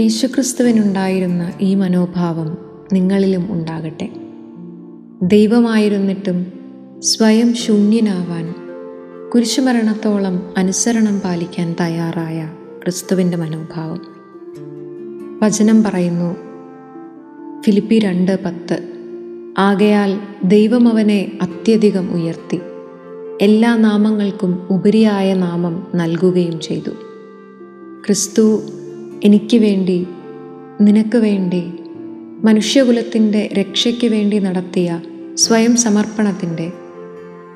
യേശുക്രിസ്തുവിനുണ്ടായിരുന്ന ഈ മനോഭാവം നിങ്ങളിലും ഉണ്ടാകട്ടെ. ദൈവമായിരുന്നിട്ടും സ്വയം ശൂന്യനാവാൻ കുരിശുമരണത്തോളം അനുസരണം പാലിക്കാൻ തയ്യാറായ ക്രിസ്തുവിന്റെ മനോഭാവം. വചനം പറയുന്നു ഫിലിപ്പി രണ്ട് പത്ത് ആകയാൽ ദൈവം അവനെ അത്യധികം ഉയർത്തി എല്ലാ നാമങ്ങൾക്കും ഉപരിയായ നാമം നൽകുകയും ചെയ്തു. ക്രിസ്തു എനിക്ക് വേണ്ടി നിനക്ക് വേണ്ടി മനുഷ്യകുലത്തിന്റെ രക്ഷയ്ക്ക് വേണ്ടി നടത്തിയ സ്വയം സമർപ്പണത്തിന്റെ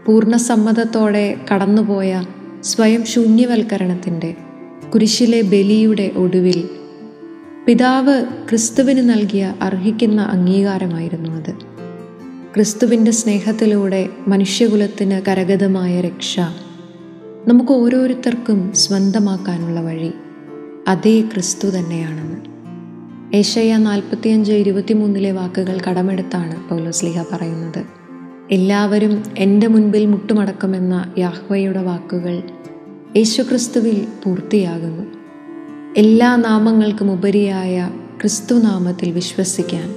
പൂർണസമ്മതത്തോടെ കടന്നുപോയ സ്വയം ശൂന്യവൽക്കരണത്തിന്റെ കുരിശിലെ ബലിയുടെ ഒടുവിൽ പിതാവ് ക്രിസ്തുവിന് നൽകിയ അർഹിക്കുന്ന അംഗീകാരമായിരുന്നു അത്. ക്രിസ്തുവിന്റെ സ്നേഹത്തിലൂടെ മനുഷ്യകുലത്തിന് കരഗതമായ രക്ഷ നമുക്ക് ഓരോരുത്തർക്കും സ്വന്തമാക്കാനുള്ള വഴി. അതേ ക്രിസ്തു തന്നെയാണെന്ന് ഏഷ്യ നാൽപ്പത്തിയഞ്ച് ഇരുപത്തിമൂന്നിലെ വാക്കുകൾ കടമെടുത്താണ് പൗലോസ്ലിഹ പറയുന്നത്. എല്ലാവരും എന്റെ മുൻപിൽ മുട്ടുമടക്കുമെന്ന യാഹ്വയുടെ വാക്കുകൾ യേശുക്രിസ്തുവിൽ പൂർത്തിയാകുന്നു. എല്ലാ നാമങ്ങൾക്കും ഉപരിയായ ക്രിസ്തുനാമത്തിൽ വിശ്വസിക്കാൻ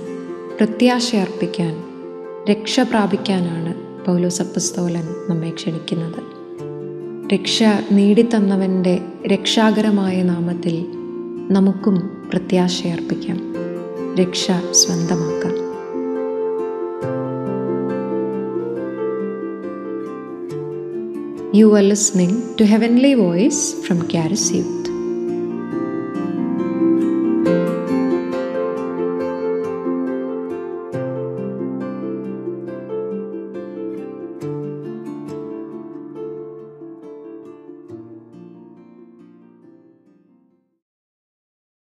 പ്രത്യാശയർപ്പിക്കാൻ രക്ഷ പ്രാപിക്കാനാണ് പൗലോസപ്പസ്തോലൻ നമ്മെ ക്ഷണിക്കുന്നത്. രക്ഷ നേടിത്തന്നവന്റെ രക്ഷാകരമായ നാമത്തിൽ നമുക്കും പ്രത്യാശയർപ്പിക്കാം. രക്ഷ സ്വന്തമാക്കാം. You are to heavenly voice from Caris